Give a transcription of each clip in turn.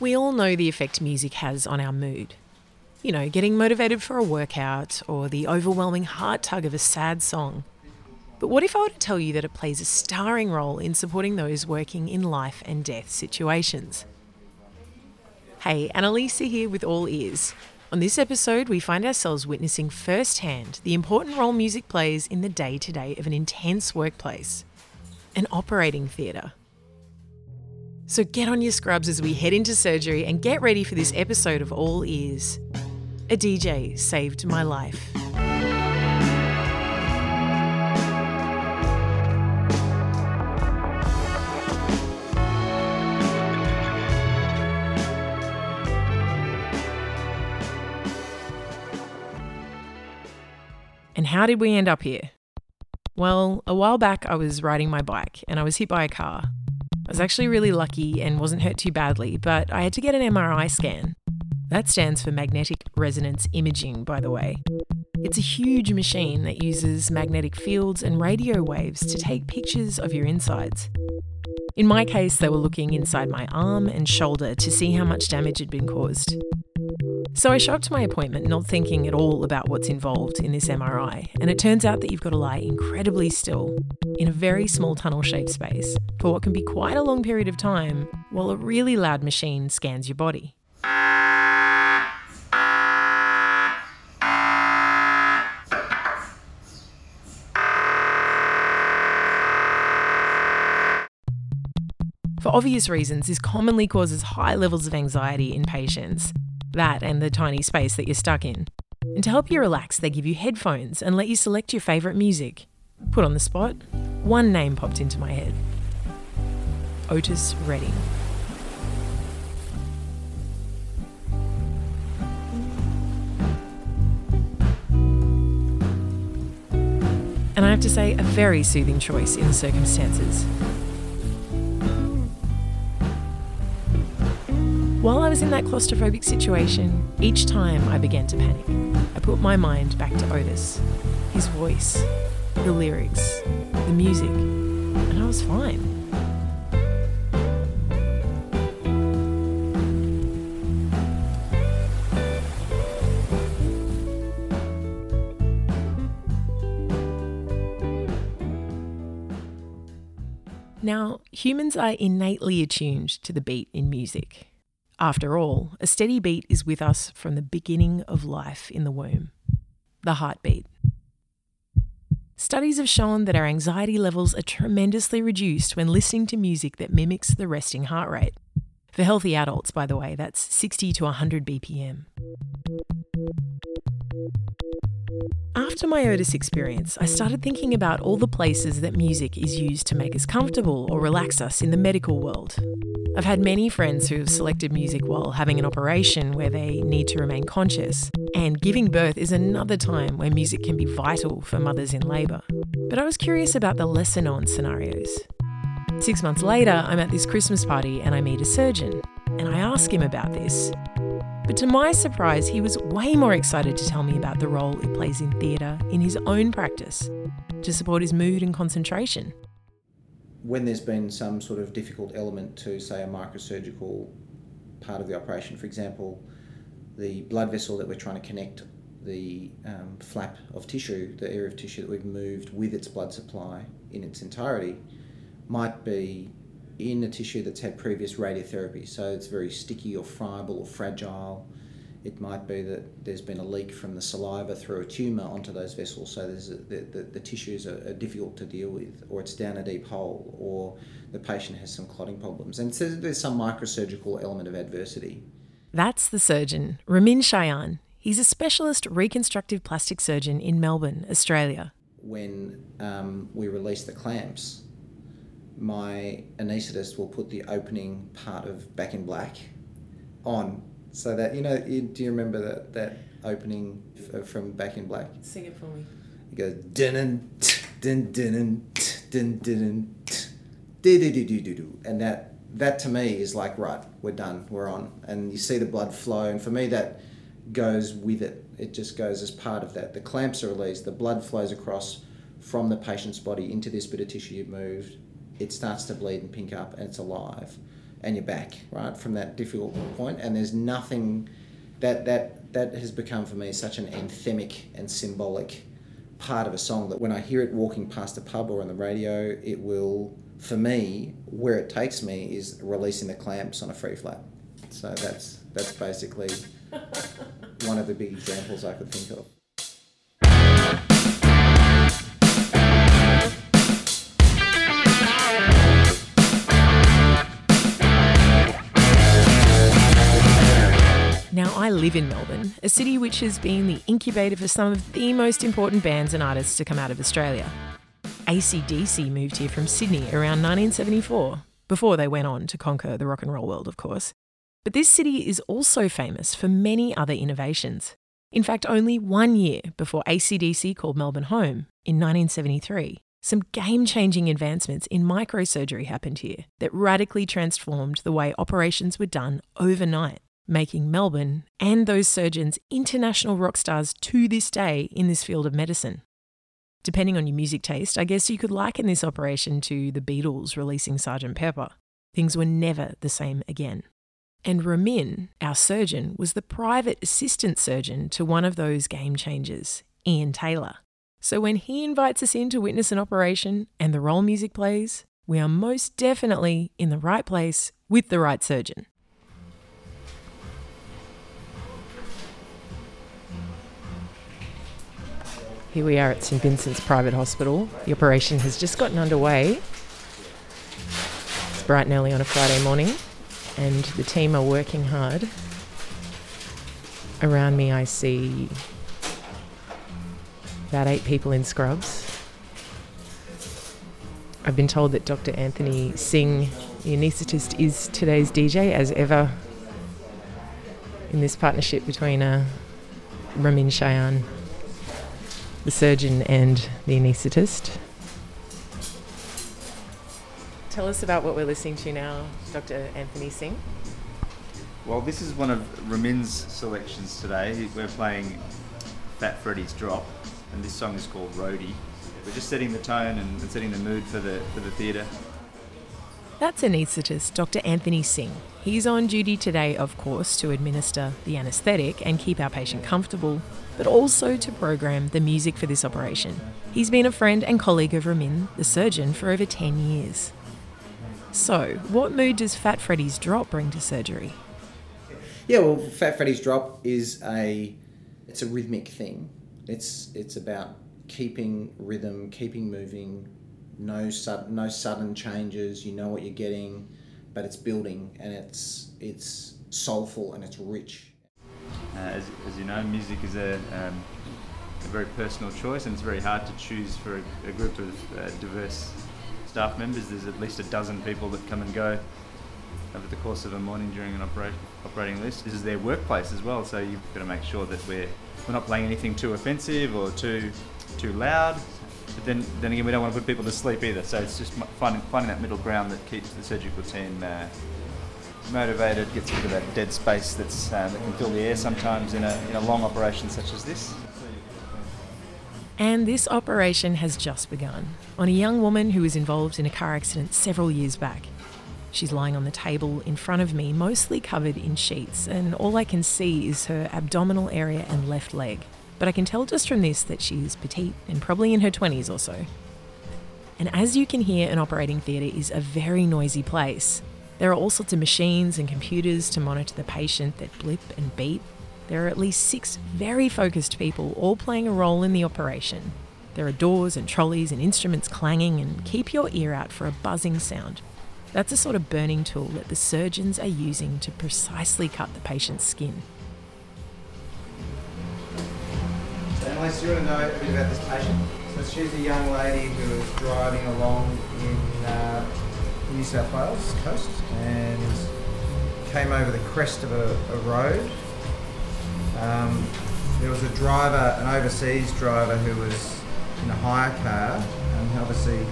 We all know the effect music has on our mood. You know, getting motivated for a workout or the overwhelming heart tug of a sad song. But what if I were to tell you that it plays a starring role in supporting those working in life and death situations? Hey, Annaliese here with All Ears. On this episode, we find ourselves witnessing firsthand the important role music plays in the day to day of an intense workplace, an operating theatre. So get on your scrubs as we head into surgery and get ready for this episode of All Ears. A DJ saved my life. And how did we end up here? Well, a while back I was riding my bike and I was hit by a car. I was actually really lucky and wasn't hurt too badly, but I had to get an MRI scan. That stands for magnetic resonance imaging, by the way. It's a huge machine that uses magnetic fields and radio waves to take pictures of your insides. In my case, they were looking inside my arm and shoulder to see how much damage had been caused. So I show up to my appointment not thinking at all about what's involved in this MRI, and it turns out that you've got to lie incredibly still in a very small tunnel shaped space for what can be quite a long period of time while a really loud machine scans your body. For obvious reasons, this commonly causes high levels of anxiety in patients, that and the tiny space that you're stuck in. And to help you relax, they give you headphones and let you select your favourite music. Put on the spot, one name popped into my head Otis Redding. And I have to say, a very soothing choice in the circumstances. While I was in that claustrophobic situation, each time I began to panic, I put my mind back to Otis, his voice, the lyrics, the music, and I was fine. Now, humans are innately attuned to the beat in music. After all, a steady beat is with us from the beginning of life in the womb the heartbeat. Studies have shown that our anxiety levels are tremendously reduced when listening to music that mimics the resting heart rate. For healthy adults, by the way, that's 60 to 100 BPM. After my Otis experience, I started thinking about all the places that music is used to make us comfortable or relax us in the medical world. I've had many friends who have selected music while having an operation where they need to remain conscious, and giving birth is another time where music can be vital for mothers in labour. But I was curious about the lesser known scenarios. Six months later, I'm at this Christmas party and I meet a surgeon, and I ask him about this. But to my surprise, he was way more excited to tell me about the role it plays in theatre in his own practice to support his mood and concentration when there's been some sort of difficult element to, say, a microsurgical part of the operation, for example, the blood vessel that we're trying to connect the um, flap of tissue, the area of tissue that we've moved with its blood supply in its entirety, might be in a tissue that's had previous radiotherapy. So it's very sticky or friable or fragile it might be that there's been a leak from the saliva through a tumour onto those vessels, so there's a, the, the, the, tissues are, are, difficult to deal with, or it's down a deep hole, or the patient has some clotting problems. And so there's some microsurgical element of adversity. That's the surgeon, Ramin Shayan. He's a specialist reconstructive plastic surgeon in Melbourne, Australia. When um, we release the clamps, my anaesthetist will put the opening part of Back in Black on so that you know, you, do you remember that that opening f- uh, from Back in Black? Sing it for me. It goes dun dun dun dun dun dun and that that to me is like right, we're done, we're on, and you see the blood flow, and for me that goes with it. It just goes as part of that. The clamps are released, the blood flows across from the patient's body into this bit of tissue you've moved. It starts to bleed and pink up, and it's alive and you're back, right, from that difficult. And there's nothing that that that has become for me such an anthemic and symbolic part of a song that when I hear it walking past a pub or on the radio, it will, for me, where it takes me is releasing the clamps on a free flap. So that's that's basically one of the big examples I could think of. Live in Melbourne, a city which has been the incubator for some of the most important bands and artists to come out of Australia. ACDC moved here from Sydney around 1974, before they went on to conquer the rock and roll world, of course. But this city is also famous for many other innovations. In fact, only one year before ACDC called Melbourne home, in 1973, some game changing advancements in microsurgery happened here that radically transformed the way operations were done overnight making Melbourne and those surgeons international rock stars to this day in this field of medicine. Depending on your music taste, I guess you could liken this operation to the Beatles releasing Sgt. Pepper. Things were never the same again. And Ramin, our surgeon, was the private assistant surgeon to one of those game changers, Ian Taylor. So when he invites us in to witness an operation and the role music plays, we are most definitely in the right place with the right surgeon. Here we are at St Vincent's Private Hospital. The operation has just gotten underway. It's bright and early on a Friday morning, and the team are working hard. Around me, I see about eight people in scrubs. I've been told that Dr. Anthony Singh, the anaesthetist, is today's DJ, as ever, in this partnership between uh, Ramin Shayan the surgeon and the anaesthetist. Tell us about what we're listening to now, Dr. Anthony Singh. Well, this is one of Ramin's selections today. We're playing Fat Freddy's Drop, and this song is called Roadie. We're just setting the tone and setting the mood for the for the theatre. That's anaesthetist Dr. Anthony Singh. He's on duty today, of course, to administer the anaesthetic and keep our patient comfortable but also to program the music for this operation. He's been a friend and colleague of Ramin, the surgeon, for over 10 years. So, what mood does Fat Freddy's drop bring to surgery? Yeah, well, Fat Freddy's drop is a it's a rhythmic thing. It's it's about keeping rhythm, keeping moving, no sudden no sudden changes. You know what you're getting, but it's building and it's it's soulful and it's rich. Uh, as, as, you know, music is a, um, a, very personal choice, and it's very hard to choose for a, a group of uh, diverse staff members. There's at least a dozen people that come and go over the course of a morning during an operate, operating list. This is their workplace as well, so you've got to make sure that we're we're not playing anything too offensive or too too loud. But then, then again, we don't want to put people to sleep either. So it's just finding finding that middle ground that keeps the surgical team uh, motivated, gets rid of that dead space that's, uh, that can fill the air sometimes in a, in a long operation such as this. And this operation has just begun on a young woman who was involved in a car accident several years back. She's lying on the table in front of me, mostly covered in sheets, and all I can see is her abdominal area and left leg. But I can tell just from this that she's petite and probably in her 20s or so. And as you can hear, an operating theatre is a very noisy place. There are all sorts of machines and computers to monitor the patient that blip and beep. There are at least six very focused people all playing a role in the operation. There are doors and trolleys and instruments clanging, and keep your ear out for a buzzing sound. That's a sort of burning tool that the surgeons are using to precisely cut the patient's skin. Unless you want to know a bit about this patient, so she's a young lady who is driving along in. Uh, New South Wales coast and came over the crest of a, a road. Um, there was a driver, an overseas driver, who was in a hire car and obviously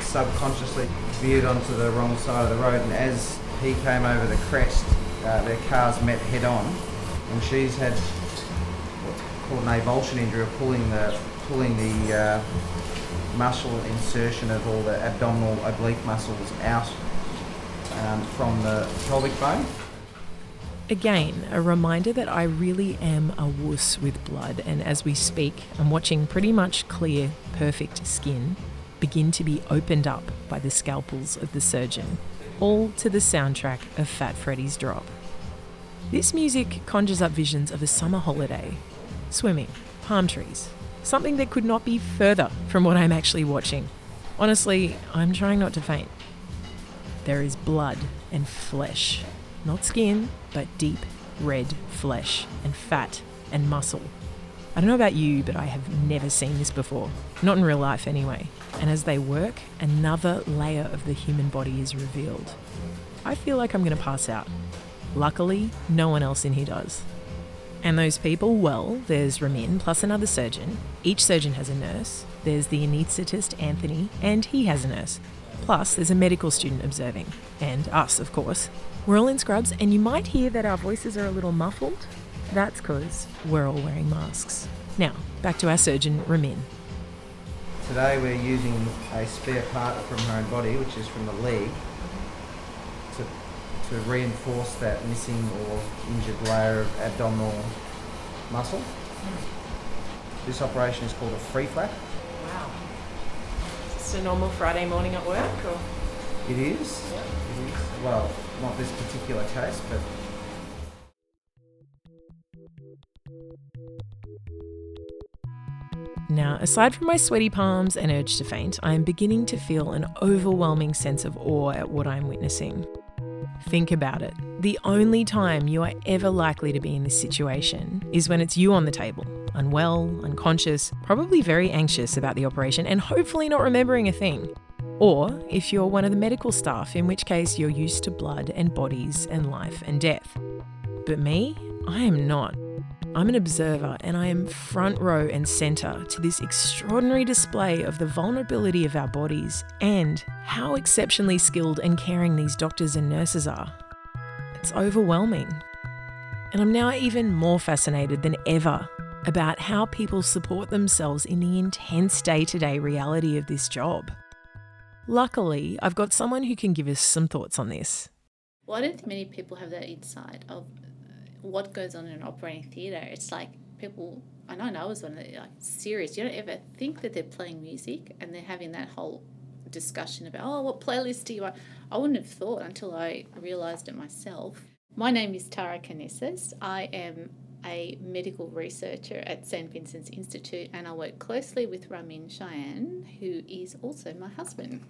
subconsciously veered onto the wrong side of the road. And as he came over the crest, uh, their cars met head on, and she's had called an avulsion injury, of pulling the pulling the uh, muscle insertion of all the abdominal oblique muscles out. um, from the pelvic bone. Again, a reminder that I really am a wuss with blood, and as we speak, I'm watching pretty much clear, perfect skin begin to be opened up by the scalpels of the surgeon, all to the soundtrack of Fat Freddy's Drop. This music conjures up visions of a summer holiday, swimming, palm trees, something that could not be further from what I'm actually watching. Honestly, I'm trying not to faint. There is blood and flesh, not skin, but deep red flesh and fat and muscle. I don't know about you, but I have never seen this before. Not in real life, anyway. And as they work, another layer of the human body is revealed. I feel like I'm going to pass out. Luckily, no one else in here does. And those people, well, there's Ramin plus another surgeon. Each surgeon has a nurse. There's the anaesthetist, Anthony, and he has a nurse. Plus, there's a medical student observing. And us, of course. We're all in scrubs, and you might hear that our voices are a little muffled. That's because we're all wearing masks. Now, back to our surgeon, Ramin. Today we're using a spare part from her own body, which is from the leg, to reinforce that missing or injured layer of abdominal muscle. Hmm. This operation is called a free flap. Wow. Is this a normal Friday morning at work? Or? It is. Yep. It is. Well, not this particular case, but Now, aside from my sweaty palms and urge to faint, I am beginning to feel an overwhelming sense of awe at what I'm witnessing. Think about it. The only time you are ever likely to be in this situation is when it's you on the table, unwell, unconscious, probably very anxious about the operation, and hopefully not remembering a thing. Or if you're one of the medical staff, in which case you're used to blood and bodies and life and death. But me, I am not. I'm an observer and I am front row and centre to this extraordinary display of the vulnerability of our bodies and how exceptionally skilled and caring these doctors and nurses are. It's overwhelming. And I'm now even more fascinated than ever about how people support themselves in the intense day to day reality of this job. Luckily, I've got someone who can give us some thoughts on this. Well, I don't think many people have that insight of what goes on in an operating theatre. It's like people, I know I was one of the like serious. You don't ever think that they're playing music and they're having that whole discussion about oh what playlist do you want? I wouldn't have thought until I realised it myself. My name is Tara Karnezis. I am a medical researcher at St Vincent's Institute and I work closely with Ramin Shayan, who is also my husband.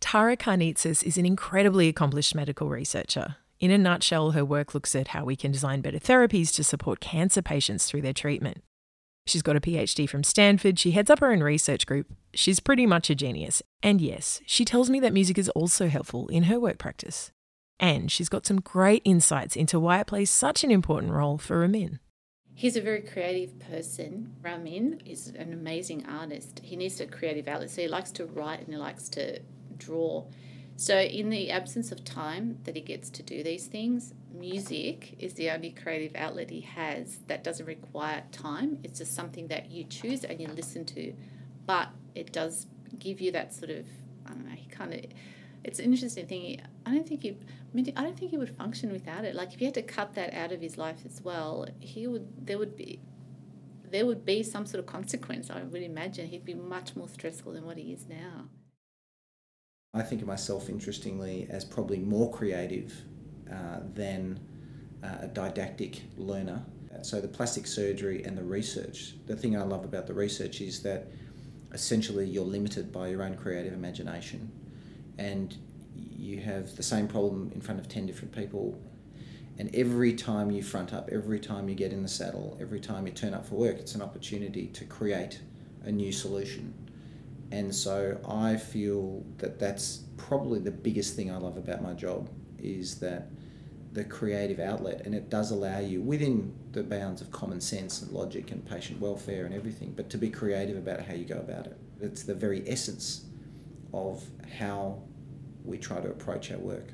Tara Karnezis is an incredibly accomplished medical researcher. In a nutshell, her work looks at how we can design better therapies to support cancer patients through their treatment. She's got a PhD from Stanford, she heads up her own research group. She's pretty much a genius. And yes, she tells me that music is also helpful in her work practice. And she's got some great insights into why it plays such an important role for Ramin. He's a very creative person. Ramin is an amazing artist. He needs a creative outlet, so he likes to write and he likes to draw. So, in the absence of time that he gets to do these things, music is the only creative outlet he has that doesn't require time. It's just something that you choose and you listen to, but it does give you that sort of, I don't know, he kind of, it's an interesting thing. I don't think he, I don't think he would function without it. Like if he had to cut that out of his life as well, he would, there would be, there would be some sort of consequence. I would imagine he'd be much more stressful than what he is now. I think of myself, interestingly, as probably more creative uh, than uh, a didactic learner. So, the plastic surgery and the research, the thing I love about the research is that essentially you're limited by your own creative imagination and you have the same problem in front of 10 different people. And every time you front up, every time you get in the saddle, every time you turn up for work, it's an opportunity to create a new solution and so I feel that that's probably the biggest thing I love about my job is that the creative outlet, and it does allow you within the bounds of common sense and logic and patient welfare and everything, but to be creative about how you go about it. It's the very essence of how we try to approach our work.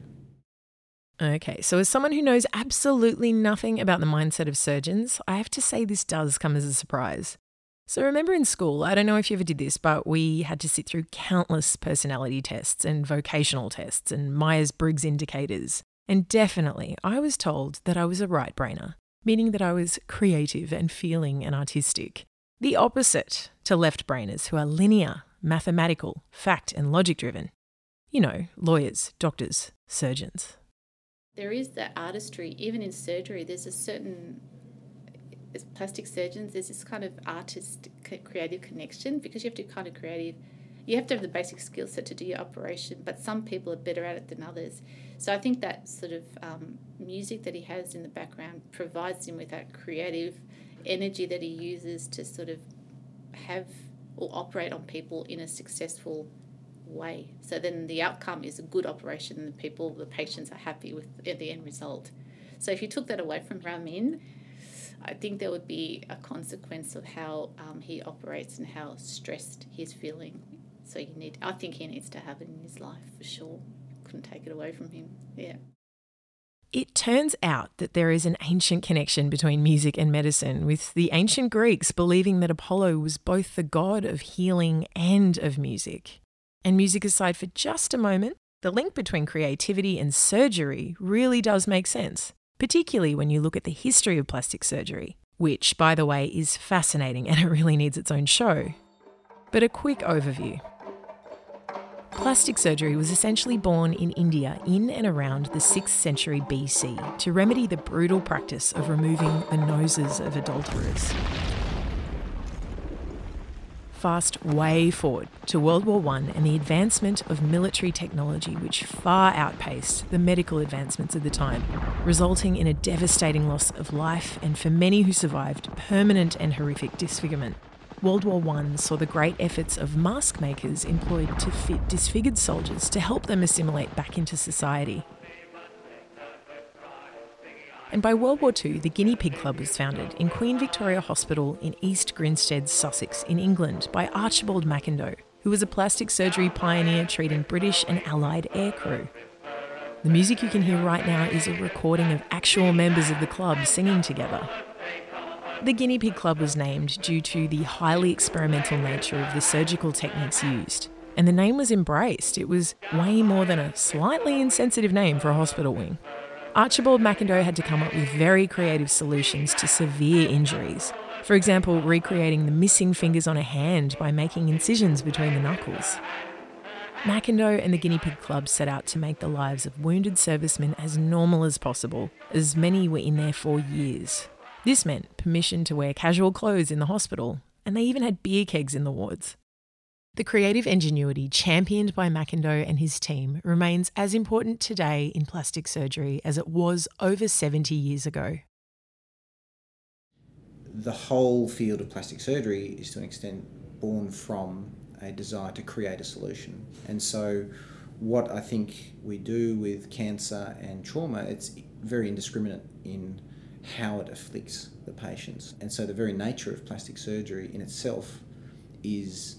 Okay, so as someone who knows absolutely nothing about the mindset of surgeons, I have to say this does come as a surprise. So, remember in school, I don't know if you ever did this, but we had to sit through countless personality tests and vocational tests and Myers Briggs indicators. And definitely, I was told that I was a right brainer, meaning that I was creative and feeling and artistic. The opposite to left brainers who are linear, mathematical, fact and logic driven. You know, lawyers, doctors, surgeons. There is that artistry, even in surgery, there's a certain as plastic surgeons, there's this kind of artist creative connection because you have to kind of creative, you have to have the basic skill set to do your operation, but some people are better at it than others. So I think that sort of um, music that he has in the background provides him with that creative energy that he uses to sort of have or operate on people in a successful way. So then the outcome is a good operation and the people, the patients are happy with the end result. So if you took that away from Ramin, I think there would be a consequence of how um, he operates and how stressed he's feeling. So you need, I think he needs to have it in his life for sure. Couldn't take it away from him. Yeah. It turns out that there is an ancient connection between music and medicine, with the ancient Greeks believing that Apollo was both the god of healing and of music. And music aside for just a moment, the link between creativity and surgery really does make sense particularly when you look at the history of plastic surgery, which, by the way, is fascinating and it really needs its own show. But a quick overview. Plastic surgery was essentially born in India in and around the 6th century BC to remedy the brutal practice of removing the noses of adulterers fast way forward to World War I and the advancement of military technology, which far outpaced the medical advancements of the time, resulting in a devastating loss of life and, for many who survived, permanent and horrific disfigurement. World War I saw the great efforts of mask makers employed to fit disfigured soldiers to help them assimilate back into society. And by World War II, the Guinea Pig Club was founded in Queen Victoria Hospital in East Grinstead, Sussex, in England, by Archibald McIndoe, who was a plastic surgery pioneer treating British and Allied aircrew. The music you can hear right now is a recording of actual members of the club singing together. The Guinea Pig Club was named due to the highly experimental nature of the surgical techniques used, and the name was embraced. It was way more than a slightly insensitive name for a hospital wing. Archibald McIndoe had to come up with very creative solutions to severe injuries. For example, recreating the missing fingers on a hand by making incisions between the knuckles. McIndoe and the Guinea Pig Club set out to make the lives of wounded servicemen as normal as possible, as many were in there for years. This meant permission to wear casual clothes in the hospital, and they even had beer kegs in the wards. The creative ingenuity championed by McIndoe and his team remains as important today in plastic surgery as it was over 70 years ago. The whole field of plastic surgery is to an extent born from a desire to create a solution. And so, what I think we do with cancer and trauma, it's very indiscriminate in how it afflicts the patients. And so, the very nature of plastic surgery in itself is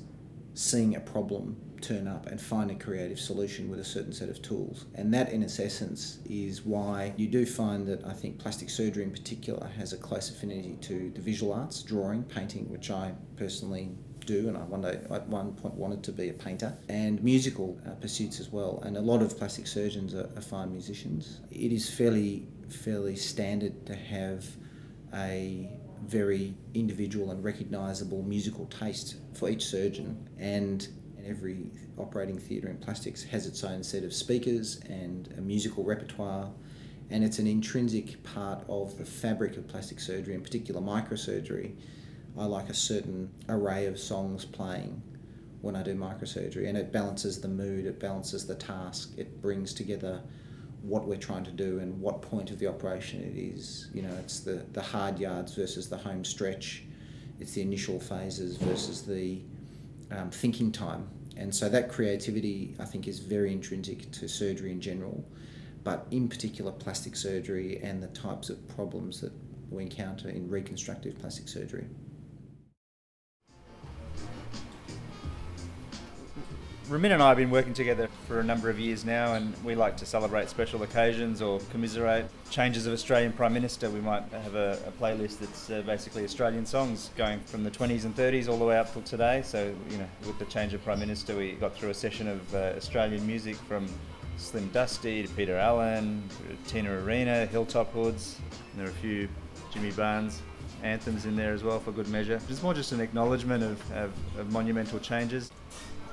seeing a problem turn up and find a creative solution with a certain set of tools. And that, in its essence, is why you do find that I think plastic surgery in particular has a close affinity to the visual arts, drawing, painting, which I personally do, and I one day at one point wanted to be a painter, and musical uh, pursuits as well. And a lot of plastic surgeons are, are fine musicians. It is fairly fairly standard to have a very individual and recognisable musical taste for each surgeon, and every operating theatre in plastics has its own set of speakers and a musical repertoire, and it's an intrinsic part of the fabric of plastic surgery, in particular microsurgery. I like a certain array of songs playing when I do microsurgery, and it balances the mood, it balances the task, it brings together what we're trying to do and what point of the operation it is. You know, it's the, the hard yards versus the home stretch, it's the initial phases versus the um, thinking time. And so that creativity, I think, is very intrinsic to surgery in general, but in particular plastic surgery and the types of problems that we encounter in reconstructive plastic surgery. Ramin and I have been working together for a number of years now, and we like to celebrate special occasions or commiserate changes of Australian Prime Minister. We might have a, a playlist that's uh, basically Australian songs going from the 20s and 30s all the way up till today. So, you know, with the change of Prime Minister, we got through a session of uh, Australian music from Slim Dusty to Peter Allen, Tina Arena, Hilltop Hoods, and there are a few Jimmy Barnes anthems in there as well for good measure. It's more just an acknowledgement of, of, of monumental changes.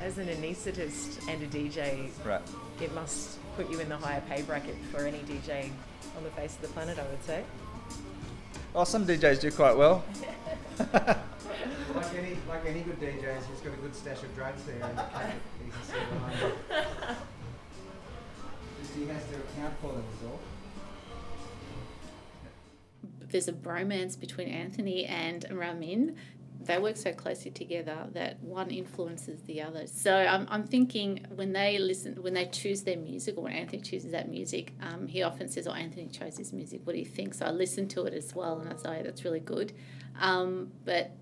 As an anaesthetist and a DJ, Right. it must put you in the higher pay bracket for any DJ on the face of the planet, I would say. Well, some DJs do quite well. Like any, like any good DJs, he's got a good stash of drugs there in the can see behind. Just he has to account for them as all. there's a bromance between Anthony and Ramin. They work so closely together that one influences the other. So I'm, I'm thinking when they listen, when they choose their music, or when Anthony chooses that music, um, he often says, "Oh, Anthony chose his music. What do you think?" So I listen to it as well, and I say, "That's really good." Um, but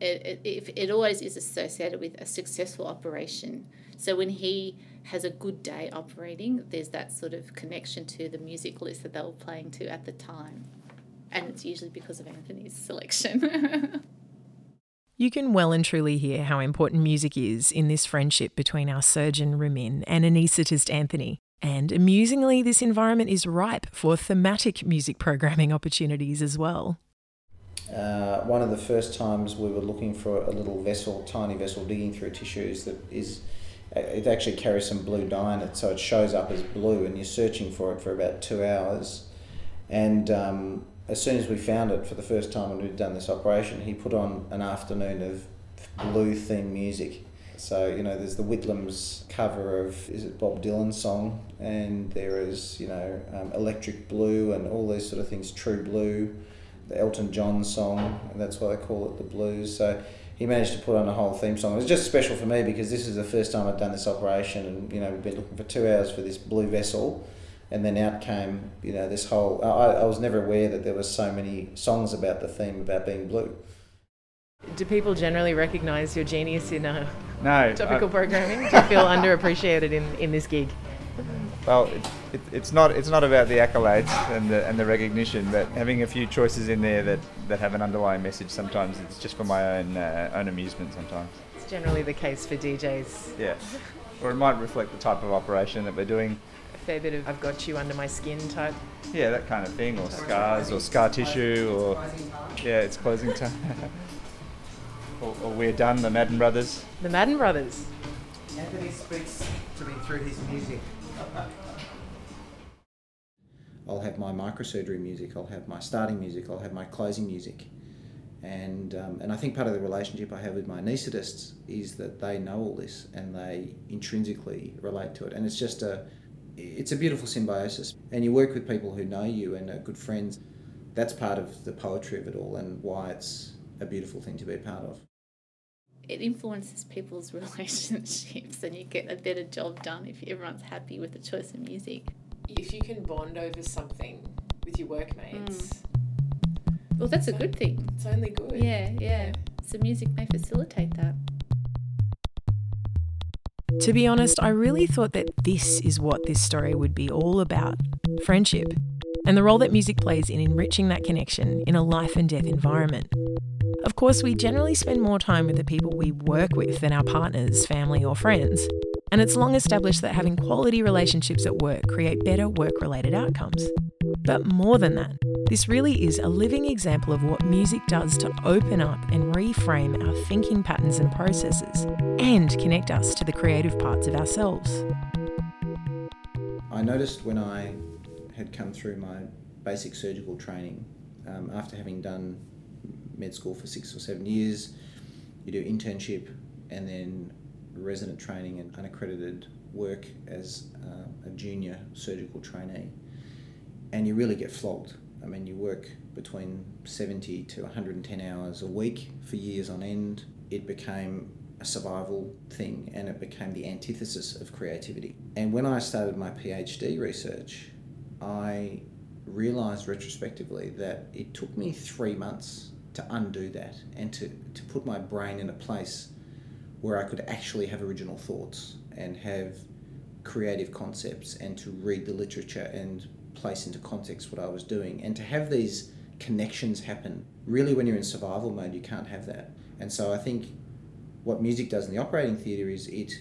it, it, it always is associated with a successful operation. So when he has a good day operating, there's that sort of connection to the music list that they were playing to at the time. And it's usually because of Anthony's selection. You can well and truly hear how important music is in this friendship between our surgeon Ramin and anaesthetist Anthony. And amusingly, this environment is ripe for thematic music programming opportunities as well. Uh, one of the first times we were looking for a little vessel, tiny vessel, digging through tissues that is, it actually carries some blue dye in it, so it shows up as blue, and you're searching for it for about two hours. And um, as soon as we found it for the first time when we'd done this operation, he put on an afternoon of blue theme music. So, you know, there's the Whitlams cover of, is it Bob Dylan's song? And there is, you know, um, Electric Blue and all these sort of things, True Blue, the Elton John song, and that's why they call it the blues. So he managed to put on a whole theme song. It was just special for me because this is the first time I'd done this operation and, you know, we've been looking for two hours for this blue vessel and then out came you know this whole I, I was never aware that there was so many songs about the theme about being blue Do people generally recognise your genius in uh, No, topical I- programming? Do you feel underappreciated in, in this gig? Well, it, it, it's not it's not about the accolades and the and the recognition, but having a few choices in there that, that have an underlying message. Sometimes it's just for my own uh, own amusement. Sometimes, It's generally the case for DJs. yeah, or it might reflect the type of operation that we're doing. A fair bit of I've got you under my skin type. Yeah, that kind of thing, or scars, or scar tissue, or yeah, it's closing time. or, or we're done, the Madden Brothers. The Madden Brothers. Anthony speaks to me through his music. I'll have my microsurgery music, I'll have my starting music, I'll have my closing music. And, um, and I think part of the relationship I have with my anaesthetists is that they know all this and they intrinsically relate to it. And it's just a, it's a beautiful symbiosis. And you work with people who know you and are good friends. That's part of the poetry of it all and why it's a beautiful thing to be a part of. it influences people's relationships and you get a better job done if everyone's happy with the choice of music. If you can bond over something with your workmates, mm. Well, that's a good thing. it's only good. Yeah, yeah. So music may facilitate that. To be honest, I really thought that this is what this story would be all about friendship, and the role that music plays in enriching that connection in a life and death environment. Of course, we generally spend more time with the people we work with than our partners, family, or friends. And it's long established that having quality relationships at work create better work related outcomes. But more than that, this really is a living example of what music does to open up and reframe our thinking patterns and processes and connect us to the creative parts of ourselves. I noticed when I had come through my basic surgical training, um, after having done med school for six or seven years, you do internship and then resident training and unaccredited work as uh, a junior surgical trainee. And you really get flogged. I mean, you work between 70 to 110 hours a week for years on end. It became a survival thing and it became the antithesis of creativity. And when I started my PhD research, I realized retrospectively that it took me three months to undo that and to, to put my brain in a place where I could actually have original thoughts and have creative concepts and to read the literature and place into context what I was doing and to have these connections happen. Really, when you're in survival mode, you can't have that. And so I think what music does in the operating theatre is it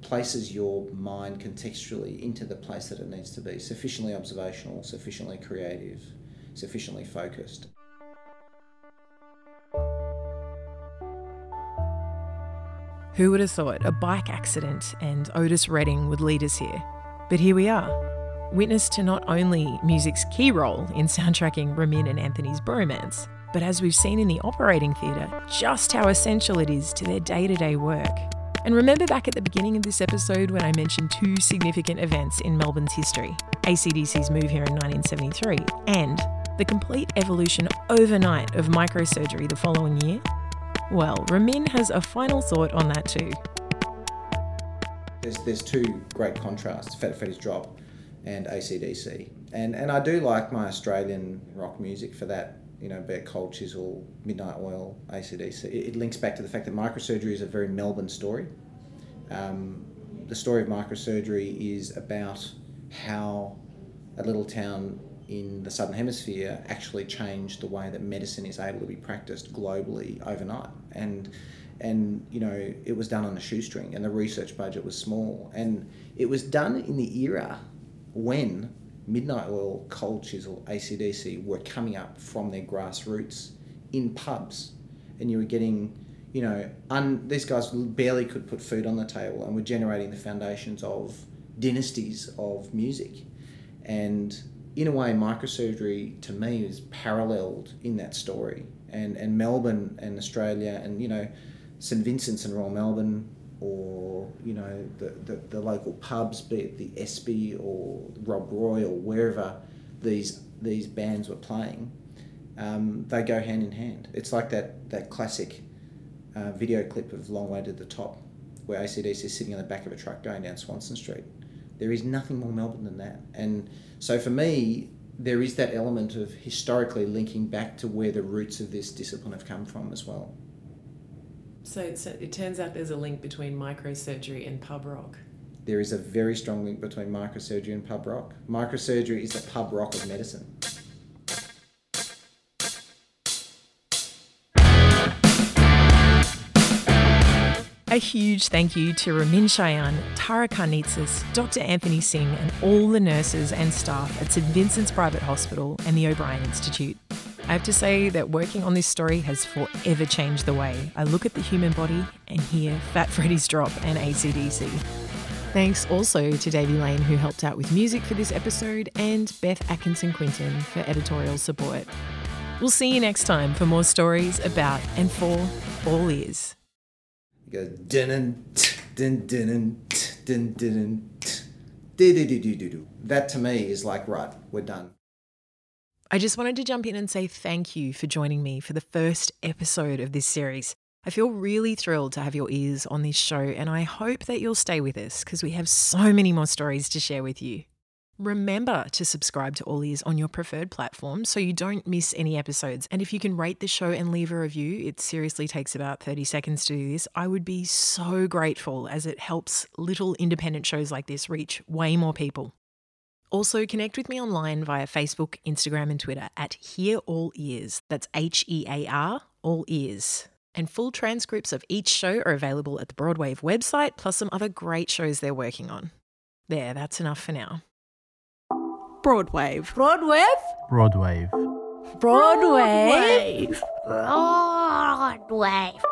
places your mind contextually into the place that it needs to be sufficiently observational, sufficiently creative, sufficiently focused. Who would have thought a bike accident and Otis Redding would lead us here? But here we are, witness to not only music's key role in soundtracking Ramin and Anthony's bromance, but as we've seen in the operating theatre, just how essential it is to their day to day work. And remember back at the beginning of this episode when I mentioned two significant events in Melbourne's history ACDC's move here in 1973 and the complete evolution overnight of microsurgery the following year? Well, Ramin has a final thought on that too. There's, there's two great contrasts Fat Freddy's Drop and ACDC. And, and I do like my Australian rock music for that you know, be it Cold Chisel, Midnight Oil, ACDC. It, it links back to the fact that microsurgery is a very Melbourne story. Um, the story of microsurgery is about how a little town in the southern hemisphere actually changed the way that medicine is able to be practiced globally overnight and and you know it was done on a shoestring and the research budget was small and it was done in the era when Midnight Oil, Cold Chisel, ACDC were coming up from their grassroots in pubs, and you were getting, you know, un, these guys barely could put food on the table and were generating the foundations of dynasties of music. And in a way, microsurgery to me is paralleled in that story. And, and Melbourne and Australia and, you know, St Vincent's and Royal Melbourne or you know the, the, the, local pubs, be it the Espy or Rob Roy or wherever these these bands were playing, um, they go hand in hand. It's like that that classic uh, video clip of Long Way to the Top, where ACDC is sitting on the back of a truck going down Swanston Street. There is nothing more Melbourne than that, and so for me, there is that element of historically linking back to where the roots of this discipline have come from as well. So, so it turns out there's a link between microsurgery and pub rock. There is a very strong link between microsurgery and pub rock. Microsurgery is the pub rock of medicine. A huge thank you to Ramin Shayan, Tara Karnezis, Dr. Anthony Singh, and all the nurses and staff at St Vincent's Private Hospital and the O'Brien Institute. I have to say that working on this story has forever changed the way I look at the human body and hear Fat Freddy's Drop and ACDC. Thanks also to Davey Lane, who helped out with music for this episode, and Beth Atkinson Quinton for editorial support. We'll see you next time for more stories about and for all ears. That to me is like, right, we're done. I just wanted to jump in and say thank you for joining me for the first episode of this series. I feel really thrilled to have your ears on this show, and I hope that you'll stay with us because we have so many more stories to share with you. Remember to subscribe to All Ears on your preferred platform so you don't miss any episodes. And if you can rate the show and leave a review, it seriously takes about 30 seconds to do this. I would be so grateful as it helps little independent shows like this reach way more people. Also, connect with me online via Facebook, Instagram, and Twitter at Hear All Ears. That's H E A R, All Ears. And full transcripts of each show are available at the Broadwave website, plus some other great shows they're working on. There, that's enough for now. Broadwave. Broadwave? Broadwave. Broadwave. Broadwave. Broadwave.